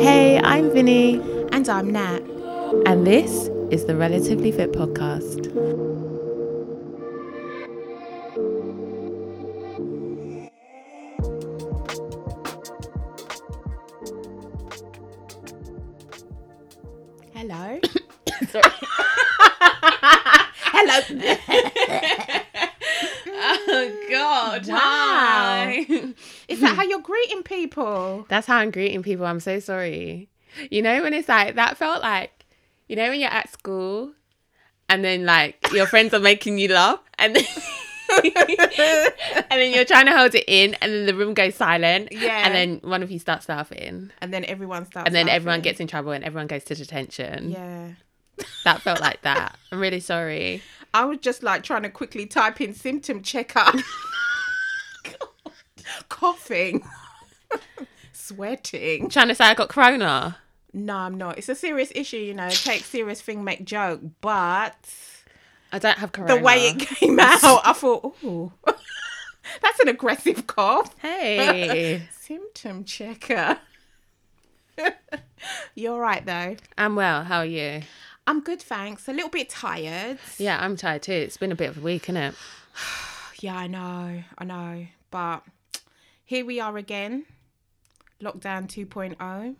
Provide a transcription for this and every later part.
Hey, I'm Vinny, And I'm Nat. and this is the Relatively Fit podcast. People? That's how I'm greeting people. I'm so sorry. You know, when it's like, that felt like, you know, when you're at school and then like your friends are making you laugh and then. and then you're trying to hold it in, and then the room goes silent. Yeah. And then one of you starts laughing, And then everyone starts. and then everyone gets in trouble, and everyone goes to detention. Yeah. That felt like that. I'm really sorry. I was just like trying to quickly type in symptom checker. Coughing. Sweating. trying to say I got corona. No, I'm not. It's a serious issue, you know. Take serious thing, make joke. But I don't have corona. the way it came out, I thought, ooh, that's an aggressive cough. Hey, Symptom checker. You're right though. I'm well. How are you? I'm good, thanks. A little bit tired. Yeah, I'm tired too. It's been a bit of a week, isn't it? Yeah, I know, I know. But here we are again. Lockdown 2.0.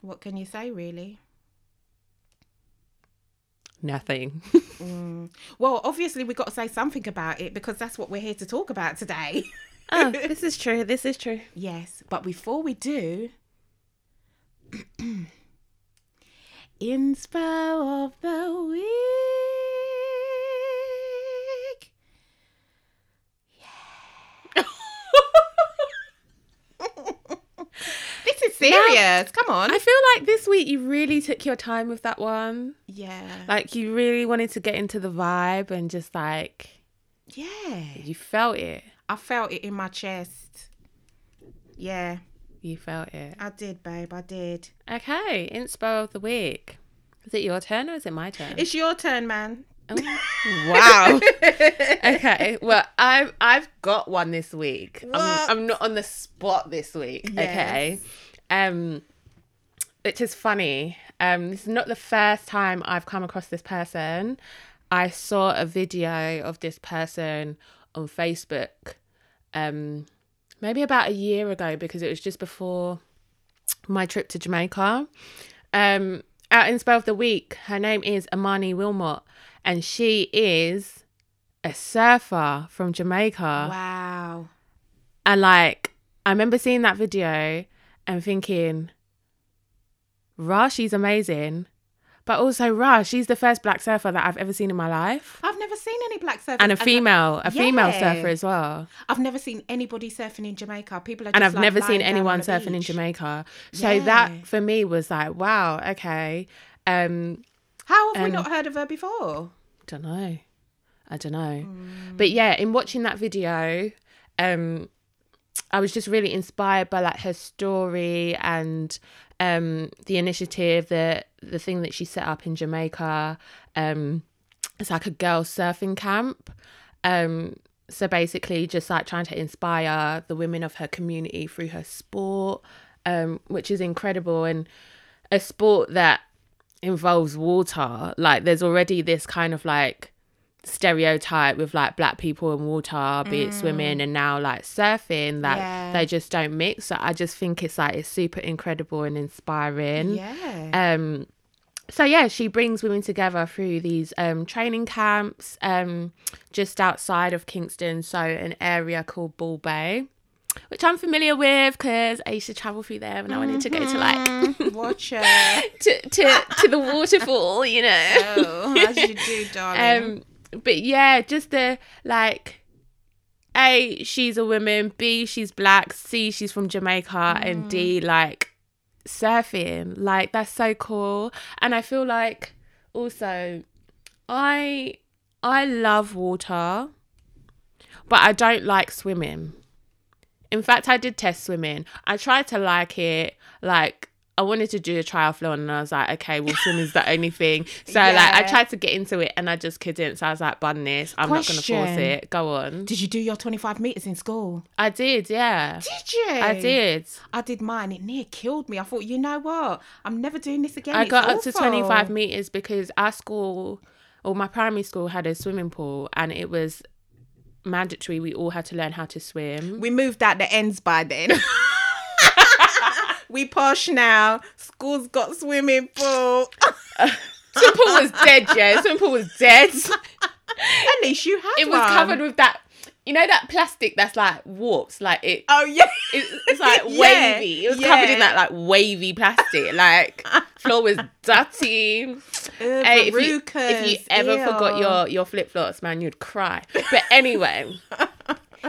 What can you say, really? Nothing. Mm. Well, obviously, we've got to say something about it because that's what we're here to talk about today. oh, this is true. This is true. yes, but before we do, inspo of the week. this serious. Come on. I feel like this week you really took your time with that one. yeah. Like you really wanted to get into the vibe and just like yeah. you felt it. I felt it in my chest. Yeah, You felt it. I did, babe. I did. Okay, inspo of the week. Is it your turn or is it my turn? It's your turn, man. Oh, wow. okay. Well, I've I've got one this week. I'm, I'm not on the spot this week. Okay. Um, which is funny. Um, this is not the first time I've come across this person. I saw a video of this person on Facebook. Um, maybe about a year ago because it was just before my trip to Jamaica. Um, out inspo of the Week, her name is Imani Wilmot, and she is a surfer from Jamaica. Wow. And like, I remember seeing that video and thinking, Rah, she's amazing. But also, Rah, she's the first black surfer that I've ever seen in my life. I've never seen any black surfers. And a female, a female surfer as well. I've never seen anybody surfing in Jamaica. People are just and I've like never seen anyone surfing in. Jamaica. So Yeah. that for me was like, wow, okay. Um, How have we Um, not heard of her before? don't know. I don't know. Mm. But yeah, in watching that video, um, I was just really inspired by like her story and um the initiative, the the thing that she set up in Jamaica. Um it's like a girls surfing camp. Um so basically just like trying to inspire the women of her community through her sport, um, which is incredible and a sport that involves water. Like there's already this kind of like stereotype with like black people and water, be it swimming and now like surfing, that Yeah. they just don't mix. So I just think it's like it's super incredible and inspiring. Yeah. Um so yeah, she brings women together through these um training camps um just outside of Kingston, so an area called Bull Bay. Which I'm familiar with because I used to travel through there when I wanted to go to like Mm, Watch to, to to the waterfall, you know. Oh, as you do, darling. Um, but yeah, just the like, a she's a woman. B she's black. C she's from Jamaica, and D mm. like surfing. Like that's so cool. And I feel like also, I I love water, but I don't like swimming. In fact, I did test swimming. I tried to like it. Like I wanted to do a triathlon and I was like, okay, well, swimming's the only thing. So like I tried to get into it and I just couldn't. So I was like, bun this. I'm not gonna force it. Go on. Did you do your 25 meters in school? I did, yeah. Did you? I did. I did mine. It near killed me. I thought, you know what? I'm never doing this again. I It's got up to 25 meters because our school or my primary school had a swimming pool and it was mandatory. We all had to learn how to swim. We moved out the ends by then. we posh now. School's got swimming pool. Swimming pool was dead, yeah. Swimming pool was dead. At least you had It was one. covered with that, you know, that plastic that's like warps, like it. Oh yeah. It's, it's like Yeah, wavy. It was covered in that like wavy plastic. Like floor was dirty. Hey, if you, if you ever ew. forgot your your flip flops, man, you'd cry. But anyway,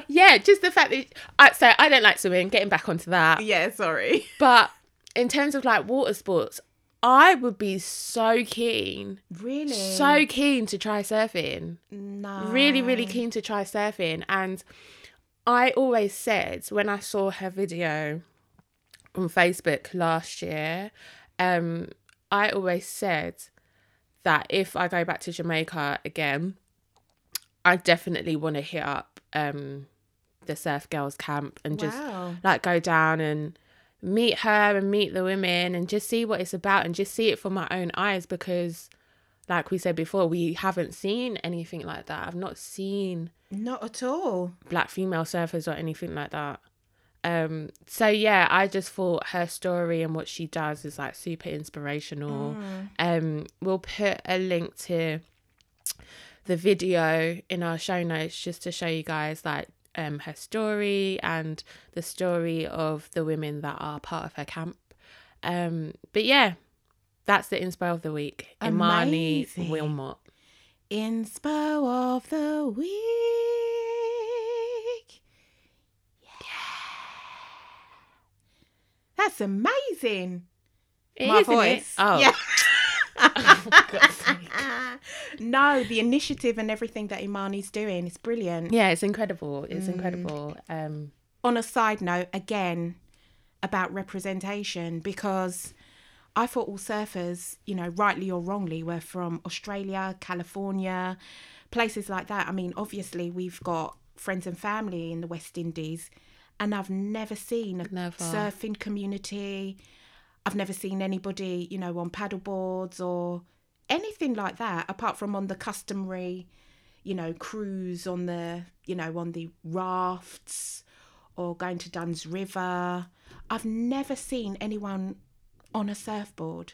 yeah, just the fact that I so I don't like swimming. Getting back onto that, Yeah, sorry. but in terms of like water sports, I would be so keen, Really? so keen to try surfing. no. Really, really keen to try surfing, and I always said when I saw her video on Facebook last year, um, I always said that if I go back to Jamaica again, I definitely want to hit up um, the Surf Girls camp and just Wow. like go down and meet her and meet the women and just see what it's about and just see it from my own eyes because like we said before we haven't seen anything like that i've not seen Not at all. black female surfers or anything like that um so yeah i just thought her story and what she does is like super inspirational um we'll put a link to the video in our show notes just to show you guys like um her story and the story of the women that are part of her camp um but yeah that's the inspo of the week imani Amazing. wilmot Inspo of the week. Yeah. That's amazing. It My isn't it? voice. oh Yeah. No, the initiative and everything that Imani's doing is brilliant. yeah it's incredible it's Mm. incredible um on a side note, again, about representation, because I thought all surfers, you know, rightly or wrongly, were from Australia, California, places like that. I mean, obviously, we've got friends and family in the West Indies, and I've never seen a Never. surfing community. I've never seen anybody, you know, on paddle boards or anything like that, apart from on the customary, you know, cruise on the, you know, on the rafts or going to Dunn's River. I've never seen anyone on a surfboard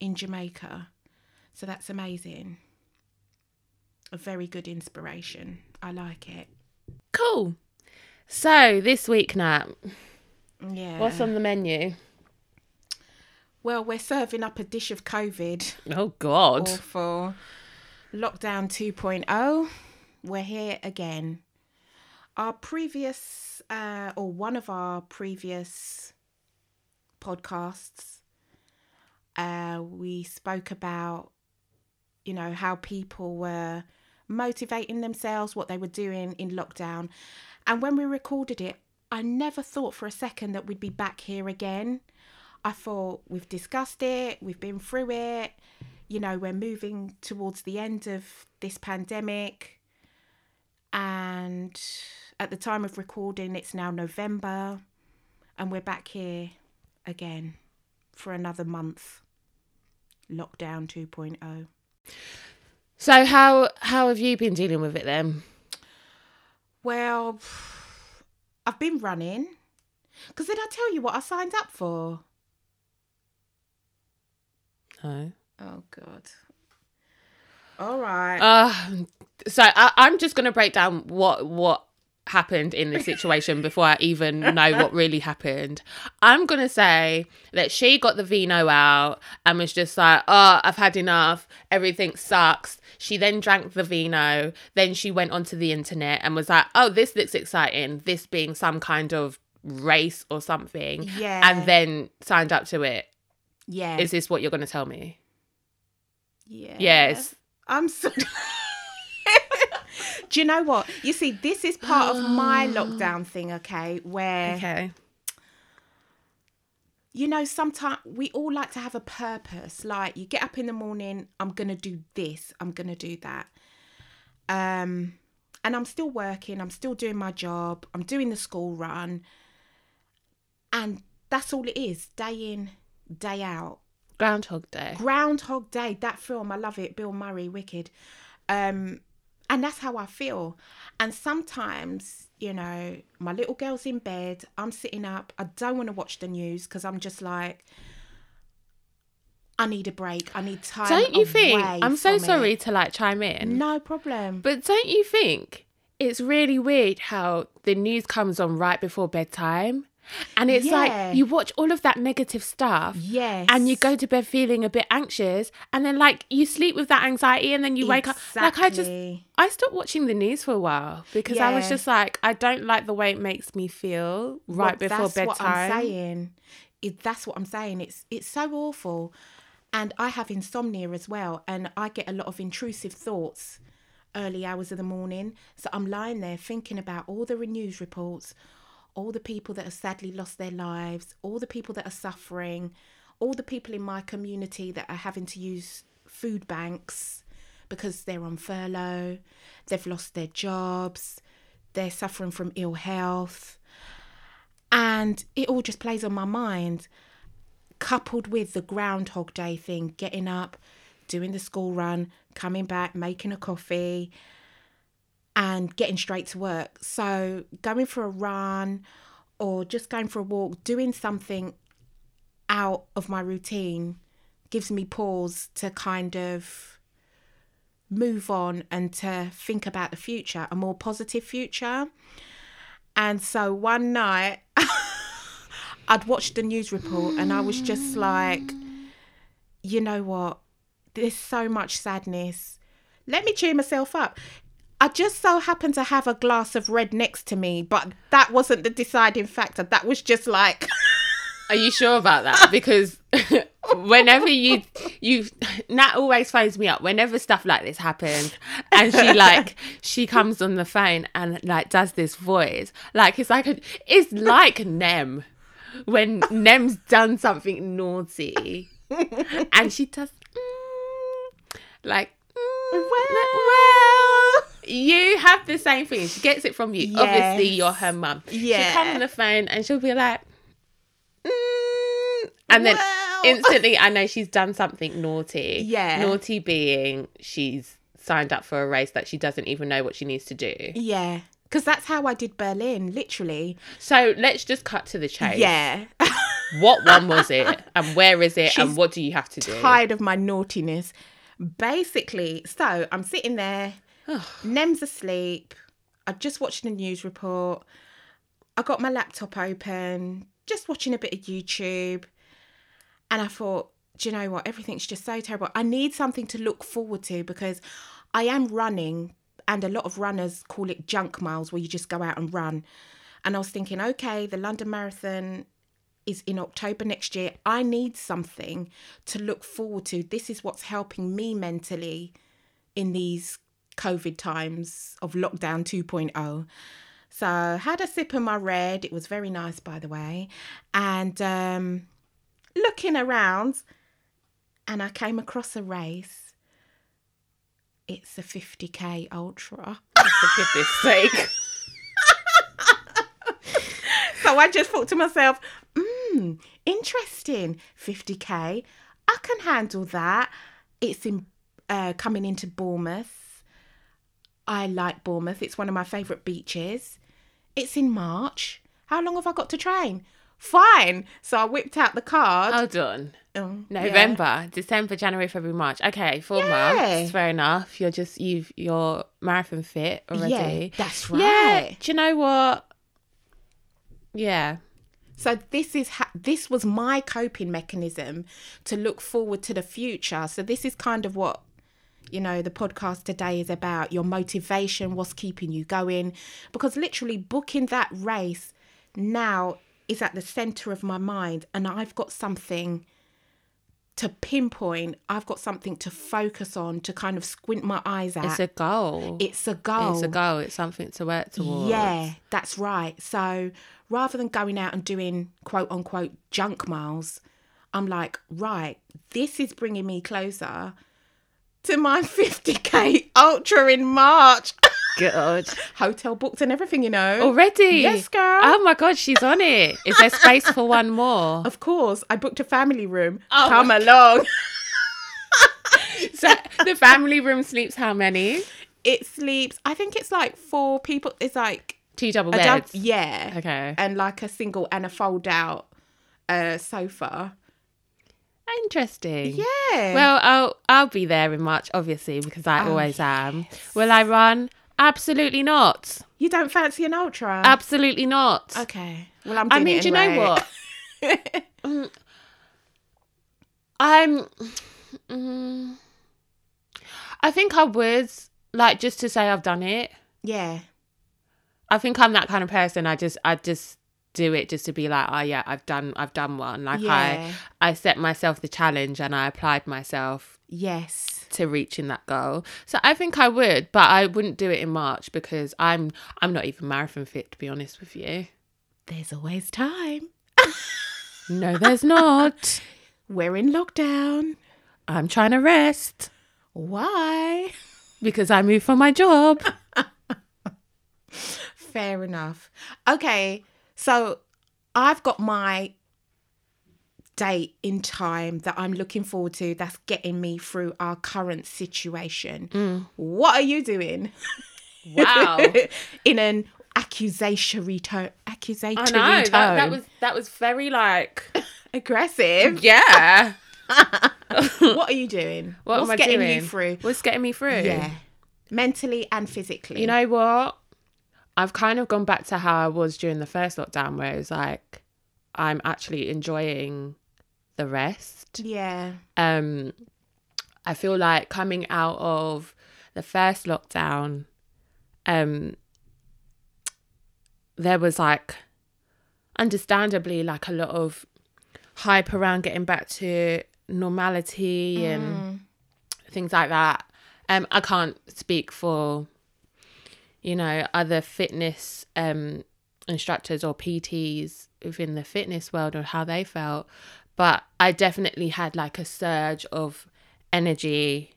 in Jamaica. So that's amazing. A very good inspiration. I like it. cool so this week nat Yeah. what's on the menu Well, we're serving up a dish of COVID. oh god Awful. Lockdown 2.0. We're here again. Our previous, uh, or one of our previous podcasts, uh, we spoke about, you know, how people were motivating themselves, what they were doing in lockdown. And when we recorded it, I never thought for a second that we'd be back here again. I thought we've discussed it, we've been through it, you know, we're moving towards the end of this pandemic. And at the time of recording, it's now November, and we're back here again for another month. Lockdown oh. 2.0. so how how have you been dealing with it then Well, I've been running. Because did I tell you what I signed up for? No Oh, God. All right. Uh, so I, I'm just gonna break down what what happened in this situation before I even know what really happened. I'm gonna say that she got the vino out and was just like, "Oh, I've had enough. Everything sucks." She then drank the vino. Then she went onto the internet and was like, "Oh, this looks exciting. This being some kind of race or something." Yeah. And then signed up to it. Yeah. Is this what you're gonna tell me? yeah. Yes. I'm so. Do you know what? You see, this is part of my lockdown thing, okay? Where Okay. you know, sometimes we all like to have a purpose. Like you get up in the morning, I'm gonna do this, I'm gonna do that. Um, and I'm still working, I'm still doing my job, I'm doing the school run, and that's all it is, day in, day out. Groundhog Day. Groundhog Day, that film, I love it. Bill Murray, wicked. Um, and that's how I feel. And sometimes, you know, my little girl's in bed, I'm sitting up, I don't want to watch the news because I'm just like, I need a break. I need time. Don't you think? I'm so from it. sorry to like chime in. No problem. But don't you think it's really weird how the news comes on right before bedtime? And it's Yeah. like you watch all of that negative stuff. Yes. And you go to bed feeling a bit anxious and then like you sleep with that anxiety and then you wake up like I just I stopped watching the news for a while because I was just like I don't like the way it makes me feel right Well, before that's bedtime. what I'm saying. It, that's what I'm saying. It's it's so awful, and I have insomnia as well, and I get a lot of intrusive thoughts early hours of the morning. So I'm lying there thinking about all the news reports, all the people that have sadly lost their lives, all the people that are suffering, all the people in my community that are having to use food banks because they're on furlough, they've lost their jobs, they're suffering from ill health. And it all just plays on my mind coupled with the groundhog day thing getting up doing the school run coming back making a coffee and getting straight to work so going for a run or just going for a walk doing something out of my routine gives me pause to kind of move on and to think about the future a more positive future and so one night, I'd watched the news report and I was just like, you know what? There's so much sadness. Let me cheer myself up. I just so happened to have a glass of red next to me, but that wasn't the deciding factor. That was just like, Are you sure about that? Because whenever you you Nat always phones me up whenever stuff like this happens, and she like she comes on the phone and like does this voice, like it's like a, it's like Nem when Nem's done something naughty, and she does mm, like. mm, you have the same thing. She gets it from you. Obviously, you're her mum. Yeah. She'll come on the phone and she'll be like, "Mm," and then Well. instantly I know she's done something naughty. Yeah. Naughty being she's signed up for a race that she doesn't even know what she needs to do. yeah. Because that's how I did Berlin, literally. So let's just cut to the chase. Yeah. What one was it? And where is it? She's and what do you have to do? tired of my naughtiness. Basically, so I'm sitting there, Nem's asleep. I just watched the news report. I got my laptop open, just watching a bit of YouTube. And I thought, do you know what? Everything's just so terrible. I need something to look forward to because I am running, and a lot of runners call it junk miles where you just go out and run. And I was thinking, okay, the London Marathon is in October next year. I need something to look forward to. This is what's helping me mentally in these COVID times of lockdown 2.0. So had a sip of my red. It was very nice, by the way. And um, looking around, and I came across a race. It's a 50k ultra. For goodness sake. So I just thought to myself, hmm, interesting. 50k. I can handle that. It's in uh, coming into Bournemouth. I like Bournemouth. It's one of my favourite beaches. It's in March. How long have I got to train? Fine. So I whipped out the card. Hold on. Oh, yeah. November, December, January, February, March. Okay, four Yeah. months. Fair enough. You're just you've you're marathon fit already. Yeah, that's right. Yeah. Do you know what? Yeah. So this is ha- this was my coping mechanism to look forward to the future. So this is kind of what you know the podcast today is about your motivation what's keeping you going because literally booking that race now is at the center of my mind and I've got something to pinpoint. I've got something to focus on to kind of squint my eyes at. It's a goal. It's a goal. It's a goal. It's something to work towards. Yeah, that's right. So rather than going out and doing quote unquote junk miles, I'm like, right, this is bringing me closer to my 50k ultra in March. Good. Hotel booked and everything, you know. Already? Yes, girl. Oh my god, she's on it. Is there space for one more? Of course, I booked a family room. Oh Come along. So the family room sleeps how many? it sleeps. I think it's like four people. It's like Two double a dub- beds. yeah, Okay. and like a single and a fold out uh, sofa. Interesting. Yeah. Well, I'll I'll be there in March, obviously, because I Oh, always am. Will I run? Absolutely not. you don't fancy an ultra? Absolutely not. okay. Well, I'm. Doing I mean, do you know what? Mm. I'm. mm, I think I would like just to say I've done it. yeah. I think I'm that kind of person. I just I just do it just to be like, oh yeah, I've done I've done one. Like Yeah. I I set myself the challenge and I applied myself Yes. to reaching that goal. So I think I would, but I wouldn't do it in March because I'm I'm not even marathon fit to be honest with you. There's always time. No, there's not. We're in lockdown. I'm trying to rest Why? because I moved for my job. Fair enough. Okay, so I've got my date in time that I'm looking forward to that's getting me through our current situation. Mm. What are you doing? Wow. in an accusatory tone. Accusatory I know tone. that, that was that was very like aggressive. yeah. what are you doing? What What's am I getting doing? you through? What's getting me through? Yeah. Mentally and physically. You know what? I've kind of gone back to how I was during the first lockdown, where it was like I'm actually enjoying the rest. Yeah. Um, I feel like coming out of the first lockdown, um, there was like, understandably, like a lot of hype around getting back to normality and things like that. Um, I can't speak for, you know, other fitness um instructors or PTs within the fitness world or how they felt, but I definitely had like a surge of energy.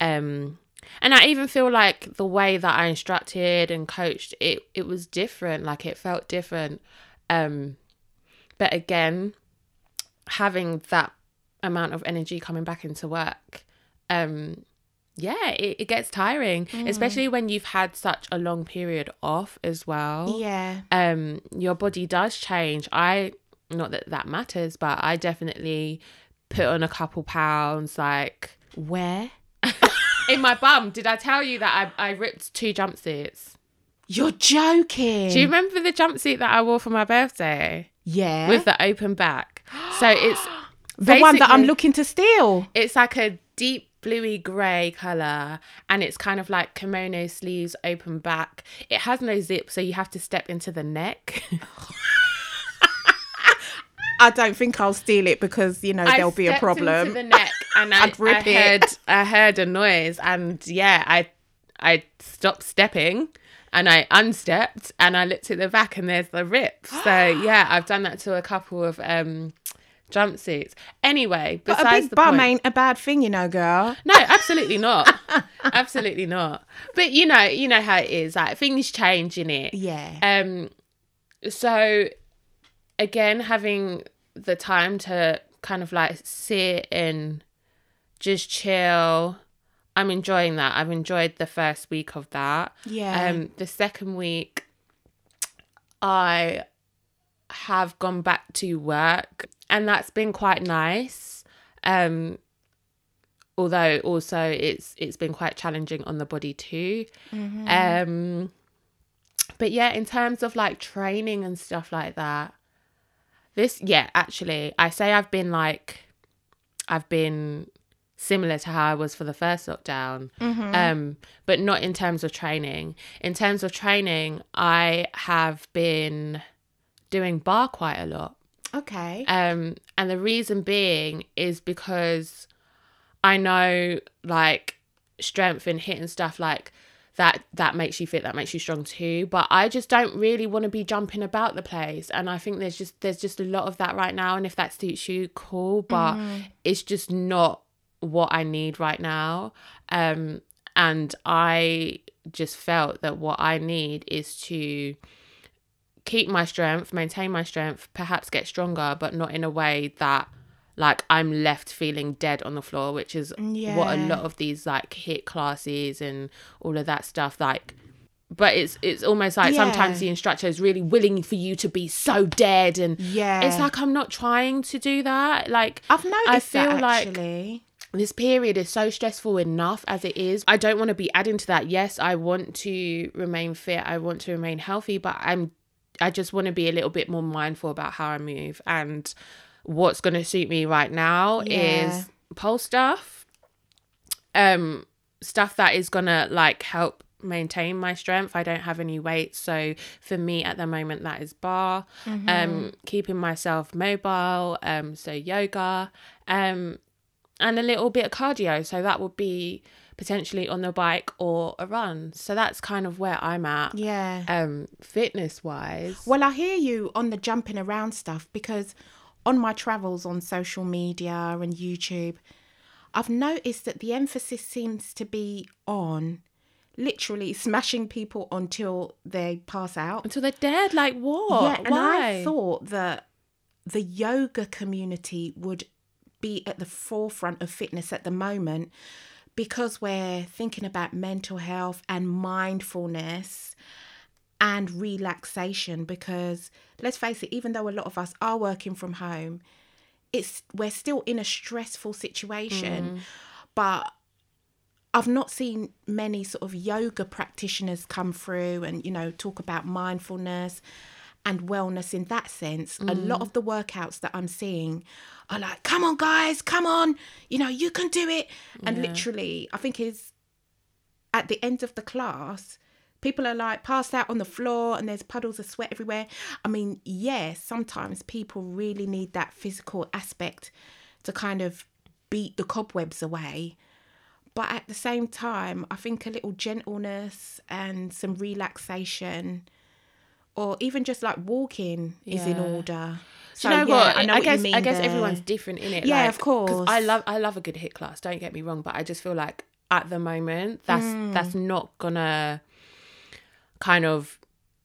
Um, and I even feel like the way that I instructed and coached it, it was different. Like it felt different. Um, but again, having that amount of energy coming back into work, um, yeah, it, it gets tiring, especially when you've had such a long period off as well. Yeah. Um, your body does change. I not that that matters, but I definitely put on a couple pounds. Like Where? in my bum, did I tell you that I I ripped two jumpsuits? You're joking. Do you remember the jumpsuit that I wore for my birthday yeah. with the open back? So it's the one that I'm looking to steal. It's like a deep bluey grey colour and it's kind of like kimono sleeves open back. It has no zip, so you have to step into the neck. I don't think I'll steal it because you know there'll be a problem. Into the neck and I, I'd rip I it. heard I heard a noise and yeah, I I stopped stepping and I unstepped and I looked at the back and there's the rip. So yeah, I've done that to a couple of um jumpsuits. Anyway, But besides a big the bum point, ain't a bad thing, you know, girl. No, absolutely not. absolutely not. But you know, you know how it is. Like things change in it. Yeah. Um so again having the time to kind of like sit and just chill. I'm enjoying that. I've enjoyed the first week of that. Yeah. Um the second week I have gone back to work and that's been quite nice. Um although also it's it's been quite challenging on the body too. Um but yeah, in terms of like training and stuff like that, this yeah, actually, I say I've been like I've been similar to how I was for the first lockdown. Um, but not in terms of training. In terms of training, I have been doing barre quite a lot. Okay. Um, and the reason being is because I know like strength and hitting stuff like that that makes you fit that makes you strong too. But i just don't really want to be jumping about the place. And i think there's just there's just a lot of that right now. And if that suits you cool. But it's just not what i need right now. Um and i just felt that what i need is to keep my strength maintain my strength perhaps get stronger but not in a way that like I'm left feeling dead on the floor, which is what a lot of these like HIIT classes and all of that stuff like but it's it's almost like sometimes the instructor is really willing for you to be so dead and Yeah. it's like I'm not trying to do that like I've noticed I feel that like actually. this period is so stressful enough as it is. I don't want to be adding to that. Yes, I want to remain fit. I want to remain healthy, but I'm I just want to be a little bit more mindful about how I move and what's going to suit me right now Yeah. is pole stuff. Um stuff that is going to like help maintain my strength. I don't have any weight, so for me at the moment that is barre. Um keeping myself mobile, um so yoga, um and a little bit of cardio. So that would be potentially on the bike or a run. So that's kind of where I'm at. Yeah. Um, fitness wise. Well, I hear you on the jumping around stuff because on my travels on social media and YouTube, I've noticed that the emphasis seems to be on literally smashing people until they pass out. Until they're dead. Like what? Yeah, and Why? I thought that the yoga community would be at the forefront of fitness at the moment because we're thinking about mental health and mindfulness and relaxation because let's face it even though a lot of us are working from home it's we're still in a stressful situation. Mm. But I've not seen many sort of yoga practitioners come through and, you know, talk about mindfulness and wellness in that sense. A lot mm. of the workouts that I'm seeing are like, come on, guys, come on, you know, you can do it. And literally, I think is at the end of the class, people are like passed out on the floor and there's puddles of sweat everywhere. I mean, yes, sometimes people really need that physical aspect to kind of beat the cobwebs away. But at the same time, I think a little gentleness and some relaxation, or even just like walking, is in Yeah. order. Do you know yeah, what? I know what guess. I guess there. everyone's different in it. Yeah, like, of course. I love I love a good HIIT class. Don't get me wrong, but I just feel like at the moment that's Hmm. that's not gonna kind of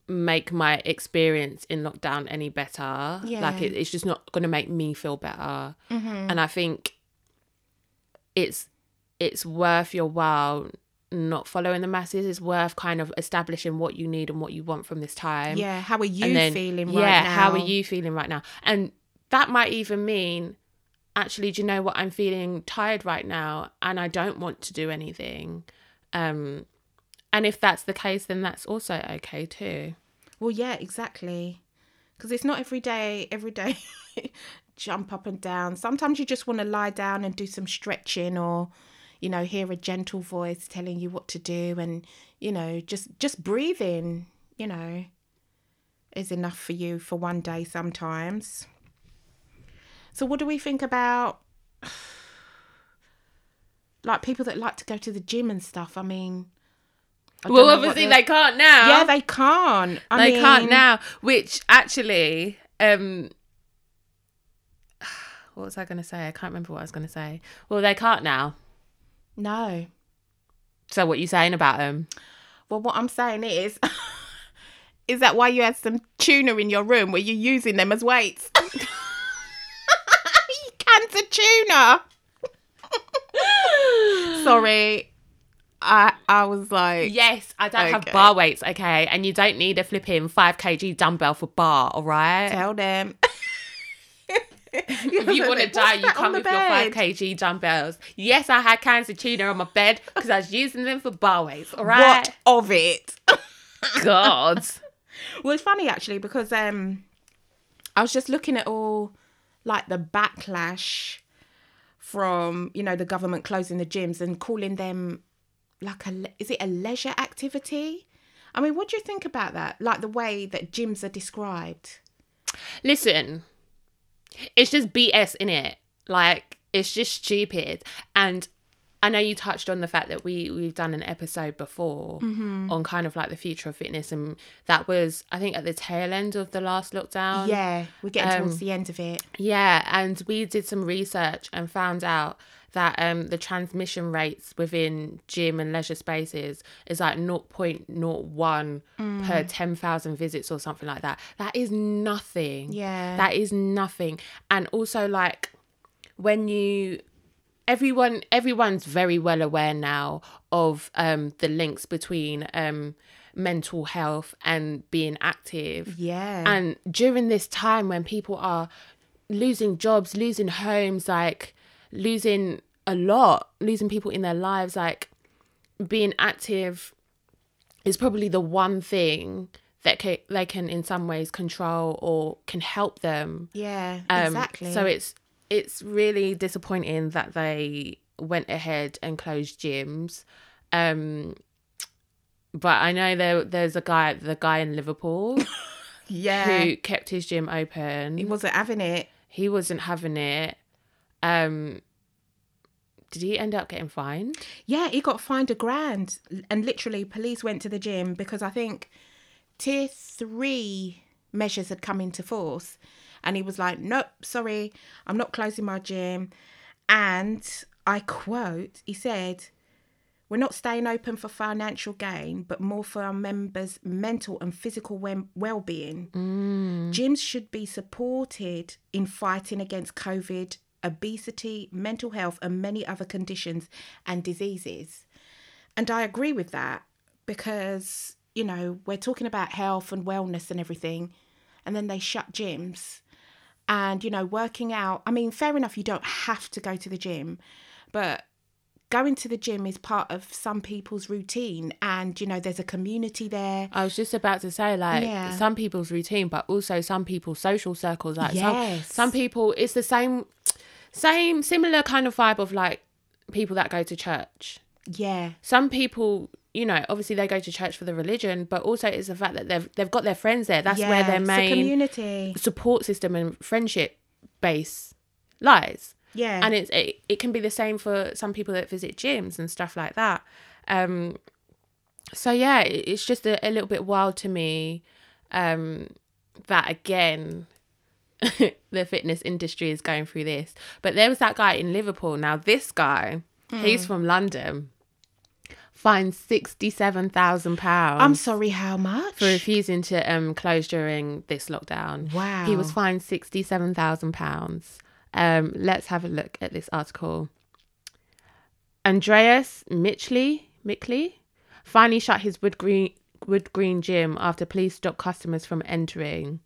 make my experience in lockdown any better. Like Yeah. it, it's just not gonna make me feel better. Mm-hmm. And I think it's it's worth your while not following the masses. is worth kind of establishing what you need and what you want from this time Yeah, how are you then feeling right now? yeah now? how are you feeling right now and that might even mean actually do you know what i'm feeling tired right now and i don't want to do anything um and if that's the case then that's also okay too Well, yeah, exactly. Because it's not every day, every day jump up and down. Sometimes you just want to lie down and do some stretching or, you know, hear a gentle voice telling you what to do and, you know, just just breathing, you know, is enough for you for one day sometimes. So what do we think about like people that like to go to the gym and stuff? I mean, I well obviously they can't now yeah, they can't. I they mean, can't now which actually um what was i going to say i can't remember what i was going to say well they can't now No. so what you saying about them Well, what I'm saying is, is that why you had some tuna in your room? Were you using them as weights? Cans of tuna. Sorry, I I was like, Yes, I don't have barre weights, okay? And you don't need a flipping 5 kg dumbbell for barre, all right? tell them. If you want to die, you come with your 5 kg dumbbells. Yes, I had cans of tuna on my bed because I was using them for barre weights, all right? What of it? God. Well, it's funny actually because um, I was just looking at all like the backlash from you know the government closing the gyms and calling them like a is it a leisure activity? I mean, what do you think about that? Like the way that gyms are described. Listen, it's just BS in it. Like it's just stupid. And I know you touched on the fact that we we've done an episode before Mm-hmm. on kind of like the future of fitness, and that was I think at the tail end of the last lockdown. yeah, we're getting um, towards the end of it. Yeah, and we did some research and found out that um the transmission rates within gym and leisure spaces is like 0.01 Mm. per 10,000 visits or something like that. That is nothing. Yeah. That is nothing. And also like when you everyone everyone's very well aware now of um the links between um mental health and being active. Yeah. And during this time when people are losing jobs, losing homes, like losing a lot, losing people in their lives, like being active is probably the one thing that they can in some ways control or can help them. yeah, Um, exactly. So it's it's really disappointing that they went ahead and closed gyms. Um, but I know there there's a guy, the guy in Liverpool, yeah. who kept his gym open. he wasn't having it. He wasn't having it. Um, did he end up getting fined? Yeah, he got fined a grand. And literally, police went to the gym because I think tier three measures had come into force. And he was like, nope, sorry, I'm not closing my gym. And I quote, he said, we're not staying open for financial gain, but more for our members' mental and physical well being. Mm. Gyms should be supported in fighting against COVID, obesity, mental health, and many other conditions and diseases. And I agree with that because, you know, we're talking about health and wellness and everything, and then they shut gyms. And, you know, working out, I mean, fair enough, you don't have to go to the gym, but going to the gym is part of some people's routine. And, you know, there's a community there. I was just about to say, like, Yeah. some people's routine, but also some people's social circles. Like, Yes. some, some people, it's the same, same, similar kind of vibe of like people that go to church. Yeah. Some people, you know, obviously they go to church for the religion, but also it's the fact that they've they've got their friends there. That's where Yeah, their it's a main community. support system and friendship base lies. Yeah. and it's it, it can be the same for some people that visit gyms and stuff like that um so yeah it, it's just a, a little bit wild to me um that again the fitness industry is going through this but there was that guy in liverpool now this guy he's from london fined 67000 pounds I'm sorry, how much? for refusing to um close during this lockdown. Wow. He was fined sixty seven thousand pounds. Um, let's have a look at this article. Andreas Michli Mickley finally shut his Wood Green Wood Green gym after police stopped customers from entering.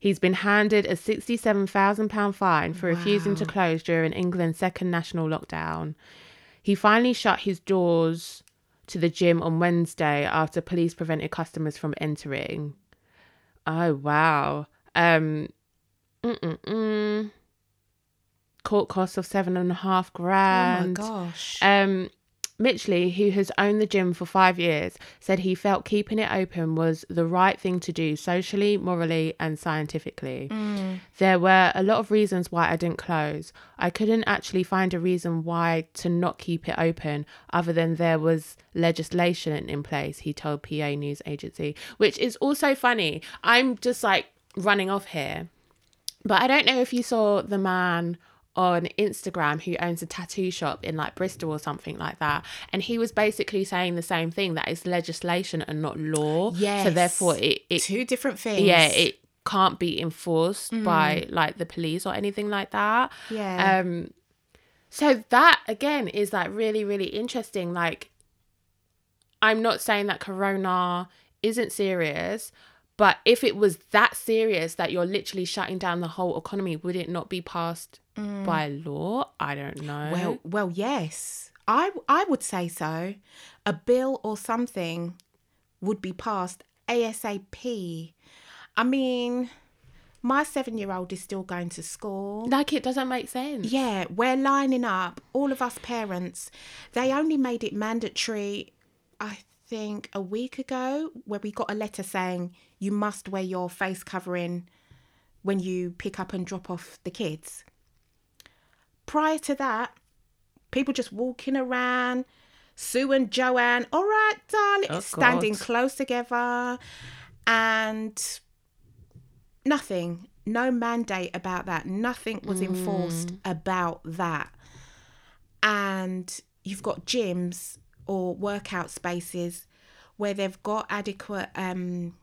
He's been handed a sixty-seven thousand pound fine for refusing to close during England's second national lockdown. He finally shut his doors to the gym on Wednesday after police prevented customers from entering. Oh wow. Um mm-mm-mm. court costs of seven and a half grand. oh my gosh. Um, Michli, who has owned the gym for five years, said he felt keeping it open was the right thing to do socially, morally, and scientifically. Mm. There were a lot of reasons why I didn't close. I couldn't actually find a reason why to not keep it open other than there was legislation in place, he told PA News Agency, which is also funny. I'm just like running off here. But I don't know if you saw the man on Instagram who owns a tattoo shop in like Bristol or something like that. And he was basically saying the same thing that it's legislation and not law. Yeah. So therefore it, it Two different things. yeah, it can't be enforced by like the police or anything like that. Yeah. Um so that again is like really, really interesting. Like I'm not saying that corona isn't serious, but if it was that serious that you're literally shutting down the whole economy, would it not be passed mm. by law? I don't know. Well, well, yes. I I would say so. A bill or something would be passed ASAP. I mean, my seven-year-old is still going to school. like it doesn't make sense. Yeah, we're lining up. All of us parents. They only made it mandatory, I think, a week ago, where we got a letter saying you must wear your face covering when you pick up and drop off the kids. Prior to that, people just walking around, Sue and Joanne, all right, darling, Oh, standing God. close together, and nothing, no mandate about that. Nothing was enforced mm. about that. And you've got gyms or workout spaces where they've got adequate um,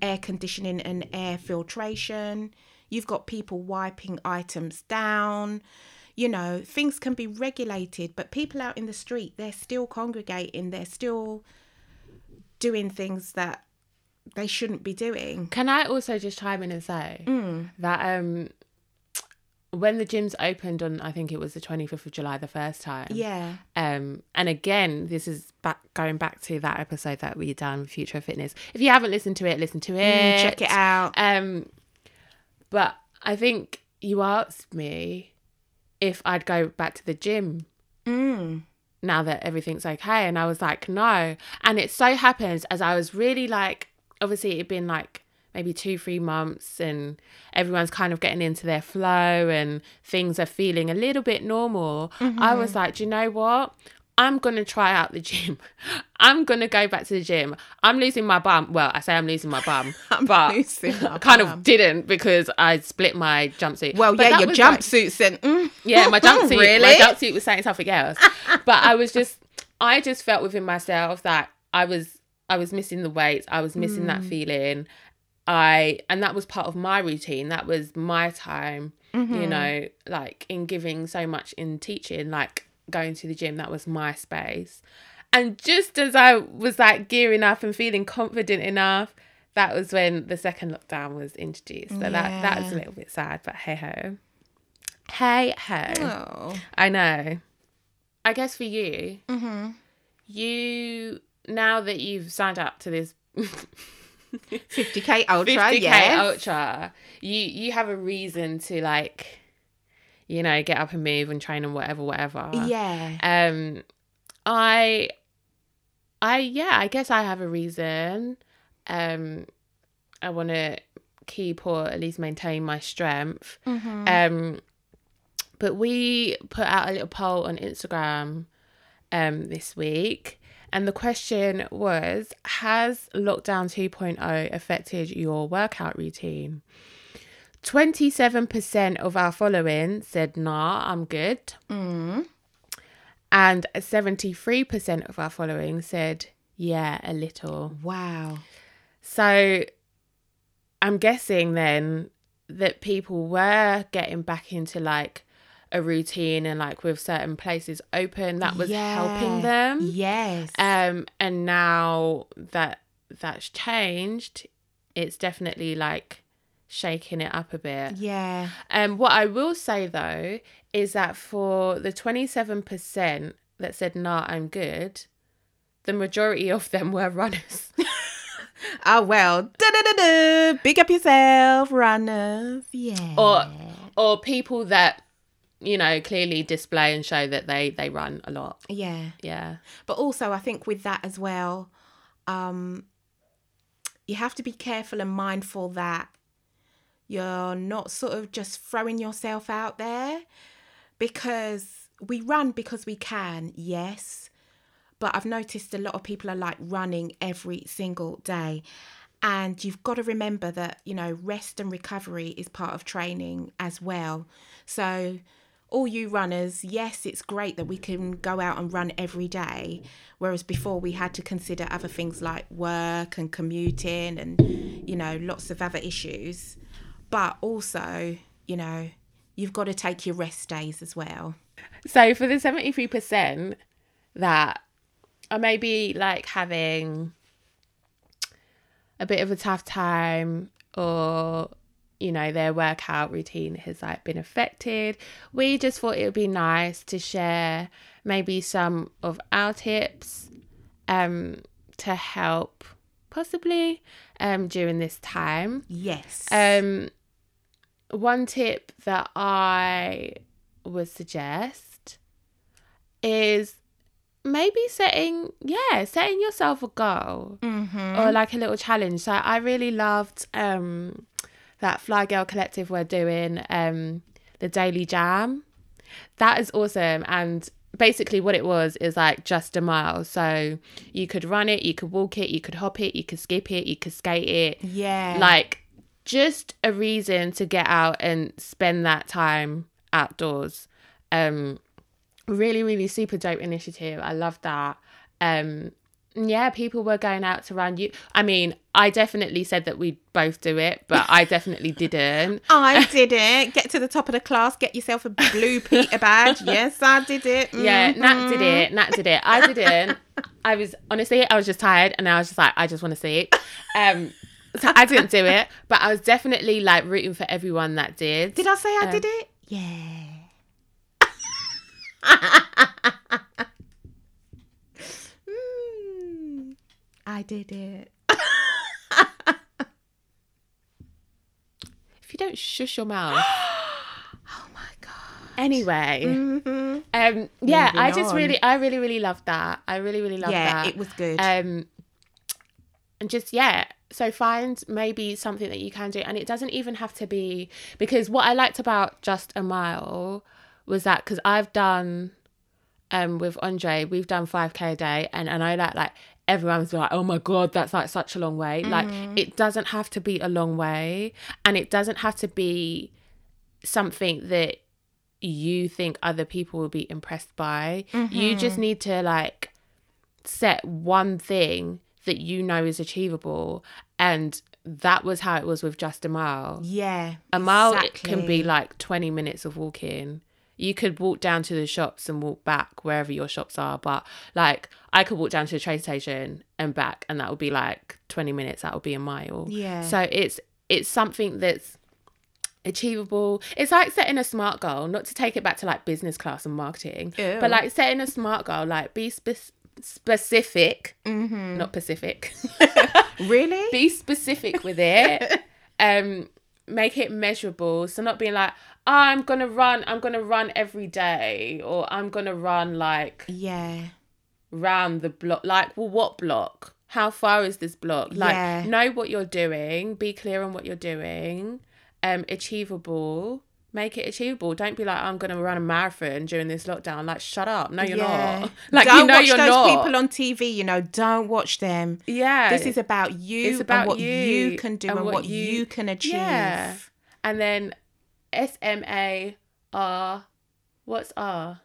air conditioning and air filtration. You've got people wiping items down. You know, things can be regulated, but people out in the street, they're still congregating, they're still doing things that they shouldn't be doing. Can I also just chime in and say that um, when the gyms opened on, I think it was the 25th of July the first time. Yeah. Um, and again, this is back going back to that episode that we done Future Fitness. If you haven't listened to it, listen to it. Mm, check it out. Um, but I think you asked me if I'd go back to the gym Mm. now that everything's okay, and I was like, no. And it so happens as I was really like, obviously it'd been like maybe two, three months, and everyone's kind of getting into their flow, and things are feeling a little bit normal. I was like, do you know what? I'm gonna try out the gym. I'm gonna go back to the gym. I'm losing my bum. Well, I say I'm losing my bum, I'm but losing I kind bum. of didn't because I split my jumpsuit. Well, But yeah, your like- jumpsuit sent. Mm. yeah, my jumpsuit. really? My jumpsuit was saying something else. but I was just, I just felt within myself that I was, I was missing the weights. I was missing that Mm. feeling. I, and that was part of my routine. That was my time. You Mm-hmm. know, like in giving so much in teaching, like going to the gym. That was my space. And just as I was like gearing up and feeling confident enough, that was when the second lockdown was introduced. So that that was a little bit sad, but hey ho. Hey ho. Oh. I know. I guess for you, Mm-hmm. you now that you've signed up to this 50k ultra. 50k yes. ultra, you you have a reason to like, you know, get up and move and train and whatever, whatever. Yeah. Um, I, I yeah, I guess I have a reason. Um, I want to keep or at least maintain my strength. Mm-hmm. Um, but we put out a little poll on Instagram um this week, and the question was: Has lockdown 2.0 affected your workout routine? Twenty-seven percent of our following said, "Nah, I'm good," Mm. and seventy-three percent of our following said, "Yeah, a little." Wow. So I'm guessing then that people were getting back into like a routine and like with certain places open that was helping them. Yes. Um and now that that's changed, it's definitely like shaking it up a bit. yeah. Um what I will say though is that for the 27% that said nah I'm good, the majority of them were runners. Oh well. Da-da-da-da. Big up yourself, runners. Yeah. or or people that you know clearly display and show that they they run a lot yeah. yeah But also, I think with that as well, um, you have to be careful and mindful that you're not sort of just throwing yourself out there because we run because we can, yes. But I've noticed a lot of people are like running every single day. And you've got to remember that, you know, rest and recovery is part of training as well. So, all you runners, yes, it's great that we can go out and run every day. Whereas before we had to consider other things like work and commuting and, you know, lots of other issues. But also, you know, you've got to take your rest days as well. so for the 73% that are maybe like having a bit of a tough time or you know their workout routine has like been affected we just thought it would be nice to share maybe some of our tips um to help possibly um during this time Yes. um, one tip that I would suggest is maybe setting, yeah, setting yourself a goal mm-hmm. or like a little challenge. So I really loved um, that Fly Girl Collective were doing um, the Daily Jam. That is awesome. And basically, what it was is like just a mile. So you could run it, you could walk it, you could hop it, you could skip it, you could skate it. Yeah. Like just a reason to get out and spend that time outdoors. Um, really, really super dope initiative. I love that. Um, yeah, people were going out to run. You, I mean, I definitely said that we'd both do it, but I definitely didn't. I did it. Get to the top of the class, get yourself a blue Peter badge. Yes, I did it. Yeah, Nat did it. Nat did it. I didn't. I was honestly, I was just tired, and I was just like, I just want to see it. Um, so I didn't do it, but I was definitely like rooting for everyone that did. Did I say I Um, did it? Yeah. I did it. If you don't shush your mouth. Oh my god. Anyway, Mhm. um, yeah, Moving I just on. really, I really, really loved that. I really, really loved Yeah, that. it was good. um and just yeah so find maybe something that you can do and it doesn't even have to be because what i liked about just a mile was that because i've done um with andre we've done 5k a day and and i like like everyone's like oh my god that's like such a long way. Like mm-hmm. it doesn't have to be a long way and it doesn't have to be something that you think other people will be impressed by. You mm-hmm. just need to like set one thing that you know is achievable and that was how it was with just a mile. Yeah. a mile it can be like 20 minutes of walking you could walk down to the shops and walk back wherever your shops are but like i could walk down to the train station and back and that would be like 20 minutes that would be a mile Yeah. so it's it's something that's achievable it's like setting a smart goal not to take it back to like business class and marketing Ew. but like setting a smart goal like be spe- specific Mhm. not pacific Really? be specific with it um make it measurable so not being like "Oh, i'm gonna run i'm gonna run every day or i'm gonna run like yeah. round the block like well what block how far is this block like Yeah. know what you're doing be clear on what you're doing um achievable make it achievable don't be like oh, i'm gonna run a marathon during this lockdown like shut up no you're yeah. not like don't you know watch you're those not people on TV. You know, don't watch them. yeah This is about you It's about what you you, can do and and, what what, you- you, can achieve. Yeah. and then S M A R. What's R?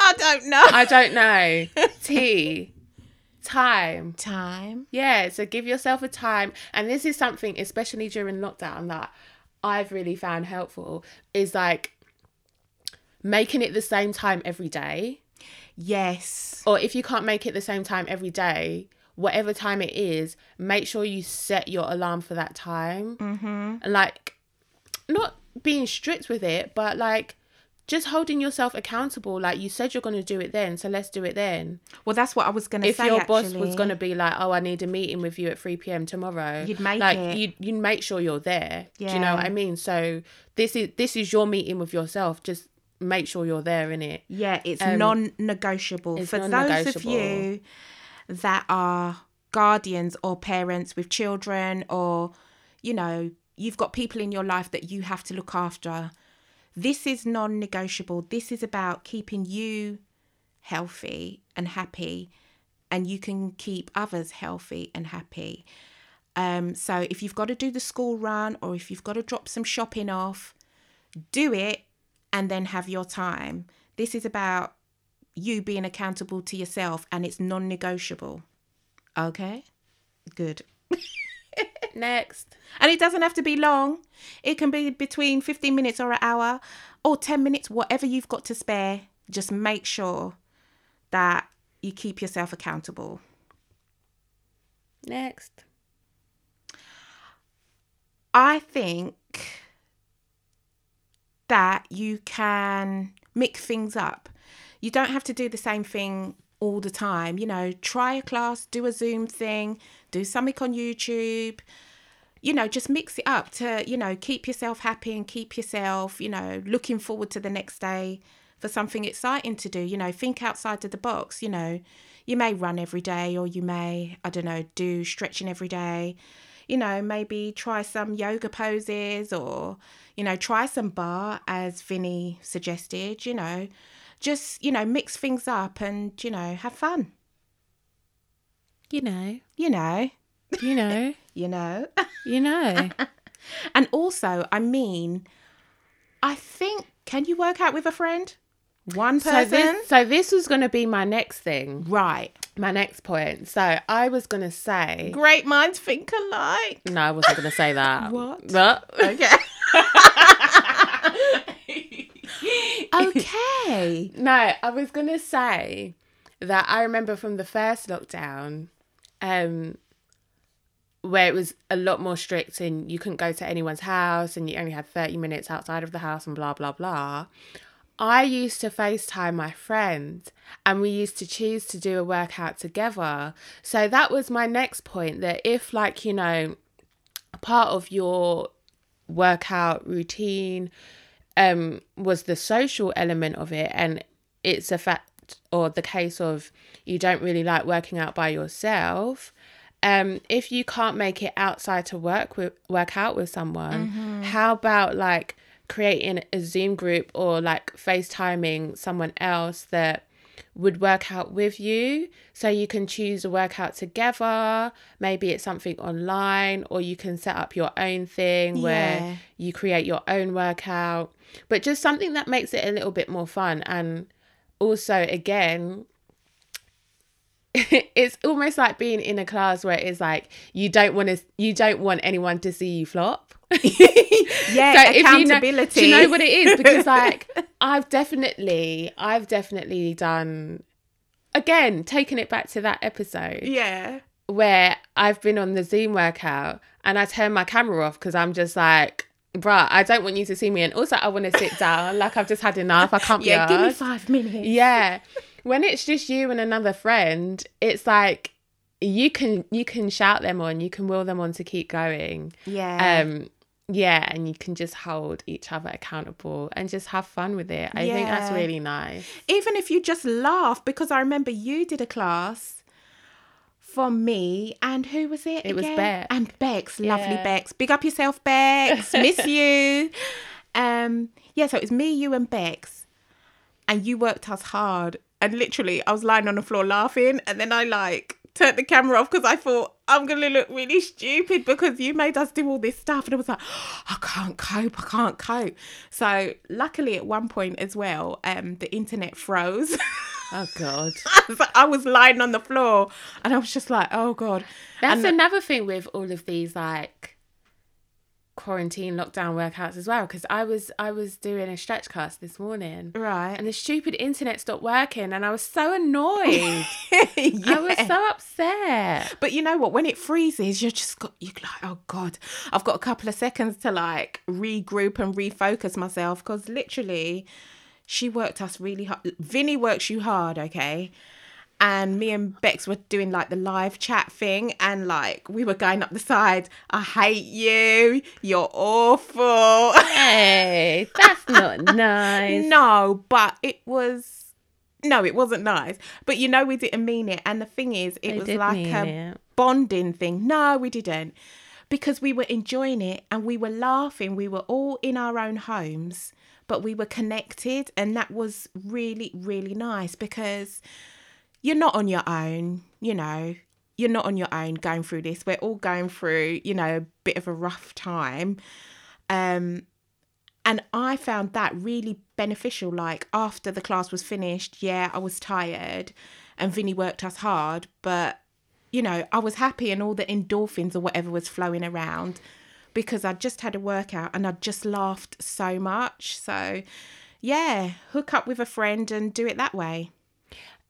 I don't know. I don't know. T. Time. Time. Yeah. So give yourself a time, and this is something, especially during lockdown, that I've really found helpful. Is like making it the same time every day, Yes. or if you can't make it the same time every day. Whatever time it is, make sure you set your alarm for that time. Mm-hmm. and like not being strict with it but like just holding yourself accountable like you said you're going to do it then so let's do it then. Well, that's what I was going to say. if your boss was going to be like oh i need a meeting with you at 3 p.m tomorrow You'd make like it. you you make sure you're there. Do you know what i mean? So this is this is your meeting with yourself. Just make sure you're there in it Yeah, it's Um, non-negotiable. it's for those of you that are guardians or parents with children, or you know, you've got people in your life that you have to look after. This is non-negotiable. This is about keeping you healthy and happy, and you can keep others healthy and happy. Um, so if you've got to do the school run or if you've got to drop some shopping off, do it and then have your time. This is about you being accountable to yourself and it's non negotiable. Okay? Good. next And it doesn't have to be long, it can be between 15 minutes or an hour or 10 minutes, whatever you've got to spare. Just make sure that you keep yourself accountable. next I think that you can mix things up. You don't have to do the same thing all the time. You know, try a class, do a Zoom thing, do something on YouTube. You know, just mix it up to, you know, keep yourself happy and keep yourself, you know, looking forward to the next day for something exciting to do. You know, think outside of the box. You know, you may run every day or you may, I don't know, do stretching every day you know, maybe try some yoga poses or, you know, try some barre as Vinny suggested, you know. Just, you know, mix things up and, you know, have fun. You know, You know. you know, You know. you know. and also, I mean, I think can you work out with a friend? One so person? this, so this was going to be my next thing, right. my next point. So I was going to say, Great minds think alike. no, I wasn't going to say that. What? But Okay. okay. no, I was going to say that I remember from the first lockdown, um, where it was a lot more strict and you couldn't go to anyone's house and you only had 30 minutes outside of the house and blah, blah, blah. I used to FaceTime my friend and we used to choose to do a workout together. So that was my next point that if, like, you know, part of your workout routine um, was the social element of it, and it's a fact or the case of you don't really like working out by yourself. Um, if you can't make it outside to work with work out with someone, how about like creating a Zoom group or like FaceTiming someone else that would work out with you so you can choose a workout together maybe it's something online or you can set up your own thing Yeah. where you create your own workout but just something that makes it a little bit more fun and also again it's almost like being in a class where it's like you don't want to you don't want anyone to see you flop Yeah, if you know- accountability. do you know what it is? Because like I've definitely, I've definitely done again, taking it back to that episode yeah. where I've been on the Zoom workout and I turn my camera off because I'm just like, bruh, I don't want you to see me, and also I want to sit down. Like I've just had enough. I can't be Yeah, give me five minutes. Yeah. When it's just you and another friend, it's like you can you can shout them on, you can will them on to keep going. Yeah. Um yeah, and you can just hold each other accountable and just have fun with it. I think that's really nice. Even if you just laugh, because I remember you did a class for me, and who was it? It was? Bex. And Bex, lovely Yeah. Bex. Big up yourself, Bex. Miss you. Um, yeah, so it was me, you, and Bex, and you worked us hard. And literally, I was lying on the floor laughing, and then I like turned the camera off because I thought I'm gonna look really stupid because you made us do all this stuff, and I was like, I can't cope, I can't cope. So luckily, at one point as well, um, the internet froze. Oh god. I was lying on the floor, and I was just like, oh god. That's And- another thing with all of these like quarantine lockdown workouts as well because I was I was doing a stretch class this morning Right. and the stupid internet stopped working and I was so annoyed. I was so upset. But you know what? When it freezes, you're just got you like, oh god, I've got a couple of seconds to like regroup and refocus myself because literally, she worked us really hard. Vinny works you hard, okay. And me and Bex were doing like the live chat thing, and like we were going up the side. I hate you. You're awful. Hey, that's not nice. No, but it was. No, it wasn't nice. But you know, we didn't mean it. And the thing is, it I was like a it. bonding thing. No, we didn't. Because we were enjoying it and we were laughing. We were all in our own homes, but we were connected. And that was really, really nice because you're not on your own, you know. You're not on your own going through this. We're all going through, you know, a bit of a rough time. Um, and I found that really beneficial. Like after the class was finished, yeah, I was tired and Vinny worked us hard, but you know, I was happy and all the endorphins or whatever was flowing around because I just had a workout and I just laughed so much. So, yeah, hook up with a friend and do it that way.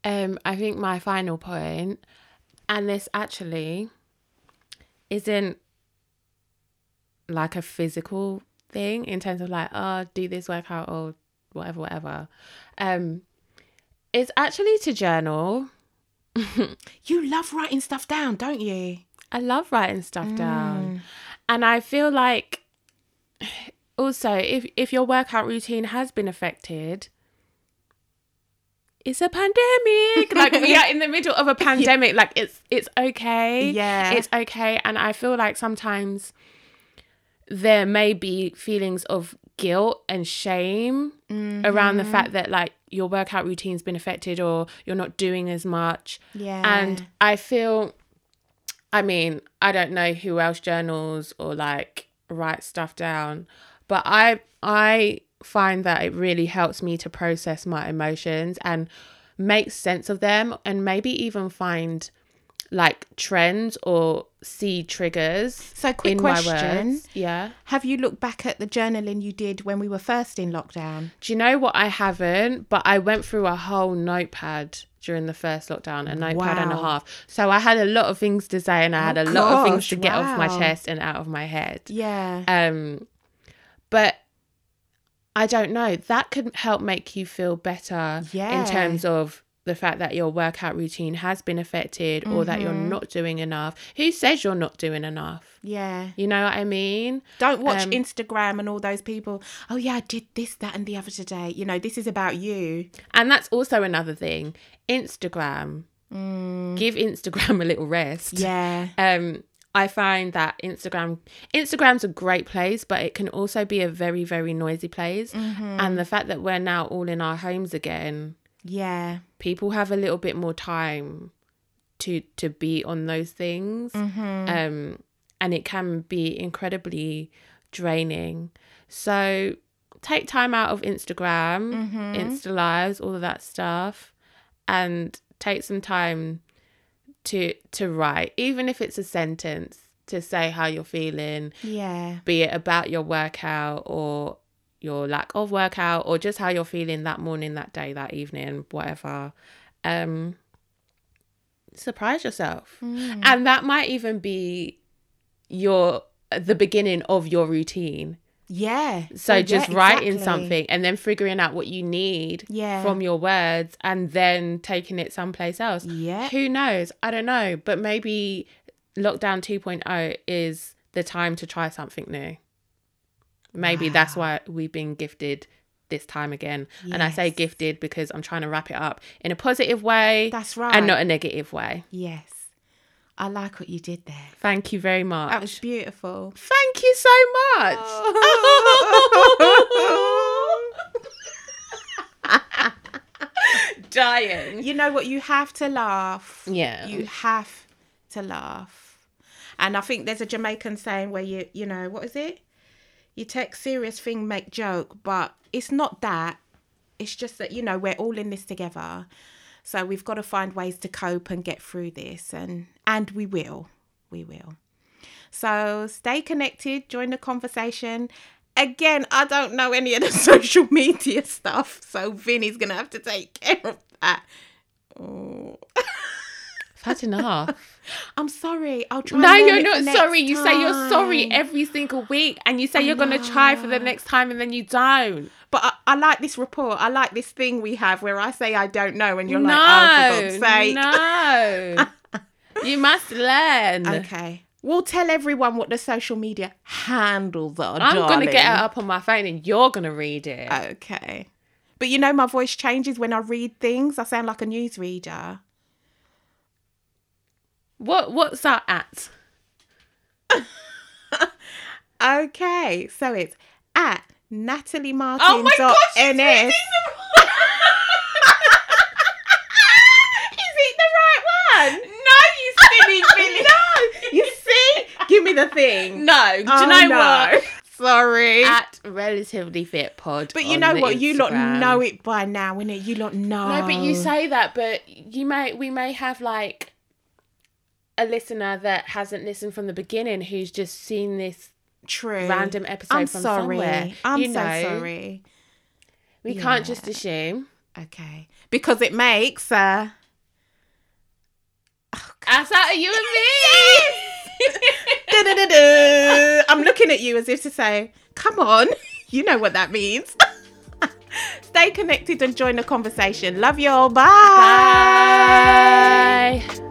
Um, I think my final point, and this actually isn't like a physical thing in terms of like, oh, do this workout or whatever, whatever. Um, it's actually to journal. You love writing stuff down, don't you? I love writing stuff mm. down. And I feel like also if if your workout routine has been affected, it's a pandemic. Like we are in the middle of a pandemic. Like it's it's okay. Yeah. It's okay. And I feel like sometimes there may be feelings of guilt and shame mm-hmm. around the fact that like your workout routine's been affected or you're not doing as much. Yeah. And I feel I mean, I don't know who else journals or like write stuff down, but I I find that it really helps me to process my emotions and make sense of them and maybe even find like trends or see triggers So, quick question. Yeah. Have you looked back at the journaling you did when we were first in lockdown? Do you know what I haven't? But I went through a whole notepad during the first lockdown, a notepad and a half. So I had a lot of things to say and I had Oh, a lot of things gosh, to get off my chest and out of my head. Yeah. Um but I don't know. That could help make you feel better Yeah. in terms of the fact that your workout routine has been affected or that you're Mm-hmm. not doing enough. Who says you're not doing enough? yeah. You know what I mean? Don't watch Um, Instagram and all those people. Oh yeah, I did this, that, and the other today. You know, this is about you. And that's also another thing. Instagram. Give Instagram a little rest. Mm. Yeah. Um I find that Instagram Instagram's a great place, but it can also be a very, very noisy place. Mm-hmm. And the fact that we're now all in our homes again, Yeah. people have a little bit more time to to be on those things. Mm-hmm. Um and it can be incredibly draining. So take time out of Instagram, Mm-hmm. Insta lives, all of that stuff, and take some time to to write, even if it's a sentence to say how you're feeling, Yeah. be it about your workout or your lack of workout or just how you're feeling that morning, that day, that evening, whatever. Um surprise yourself. Mm. And that might even be your the beginning of your routine. Yeah. So yeah, just writing exactly. something and then figuring out what you need Yeah. from your words and then taking it someplace else. Yeah. Who knows? I don't know. But maybe lockdown 2.0 is the time to try something new. Maybe that's why we've been gifted this time again. And I say gifted because I'm trying to wrap it up in a positive way That's right. and not a negative way. Yes. I like what you did there. Thank you very much. That was beautiful. Thank you so much. Dying. you know what? You have to laugh. Yeah. You have to laugh. And I think there's a Jamaican saying where you, you know, what is it? You take serious thing, make joke, but it's not that. It's just that, you know, we're all in this together. So we've got to find ways to cope and get through this and and we will. We will. So stay connected, join the conversation. Again, I don't know any of the social media stuff, so Vinny's gonna have to take care of that. Oh. Had enough. I'm sorry. I'll try. No, you're not sorry. You say you're sorry every single week and you say you're going to try for the next time and then you don't. But I, I like this report. I like this thing we have where I say I don't know, and you're no, like, oh, for God's sake. no. you must learn. Okay. We'll tell everyone what the social media handles are. I'm going to get it up on my phone and you're going to read it. Okay. But you know, my voice changes when I read things. I sound like a newsreader. What What's that at? Okay. So it's at Natalie Martin. Oh my gosh, she's NS. reading Is it the right one? No, you silly Billy. no. You see? Give me the thing. No, do Oh, you know no. what? Sorry. At relatively fit pod. but you know what? You lot know it by now, innit? You lot know. No, but you say that, but you may we may have like a listener that hasn't listened from the beginning who's just seen this true. random episode I'm from sorry. somewhere. I'm You so know. sorry. We can't just assume. Okay. Because it makes uh As that are you and me? I'm looking at you as if to say, come on, you know what that means. Stay connected and join the conversation. Love you all. Bye. Bye.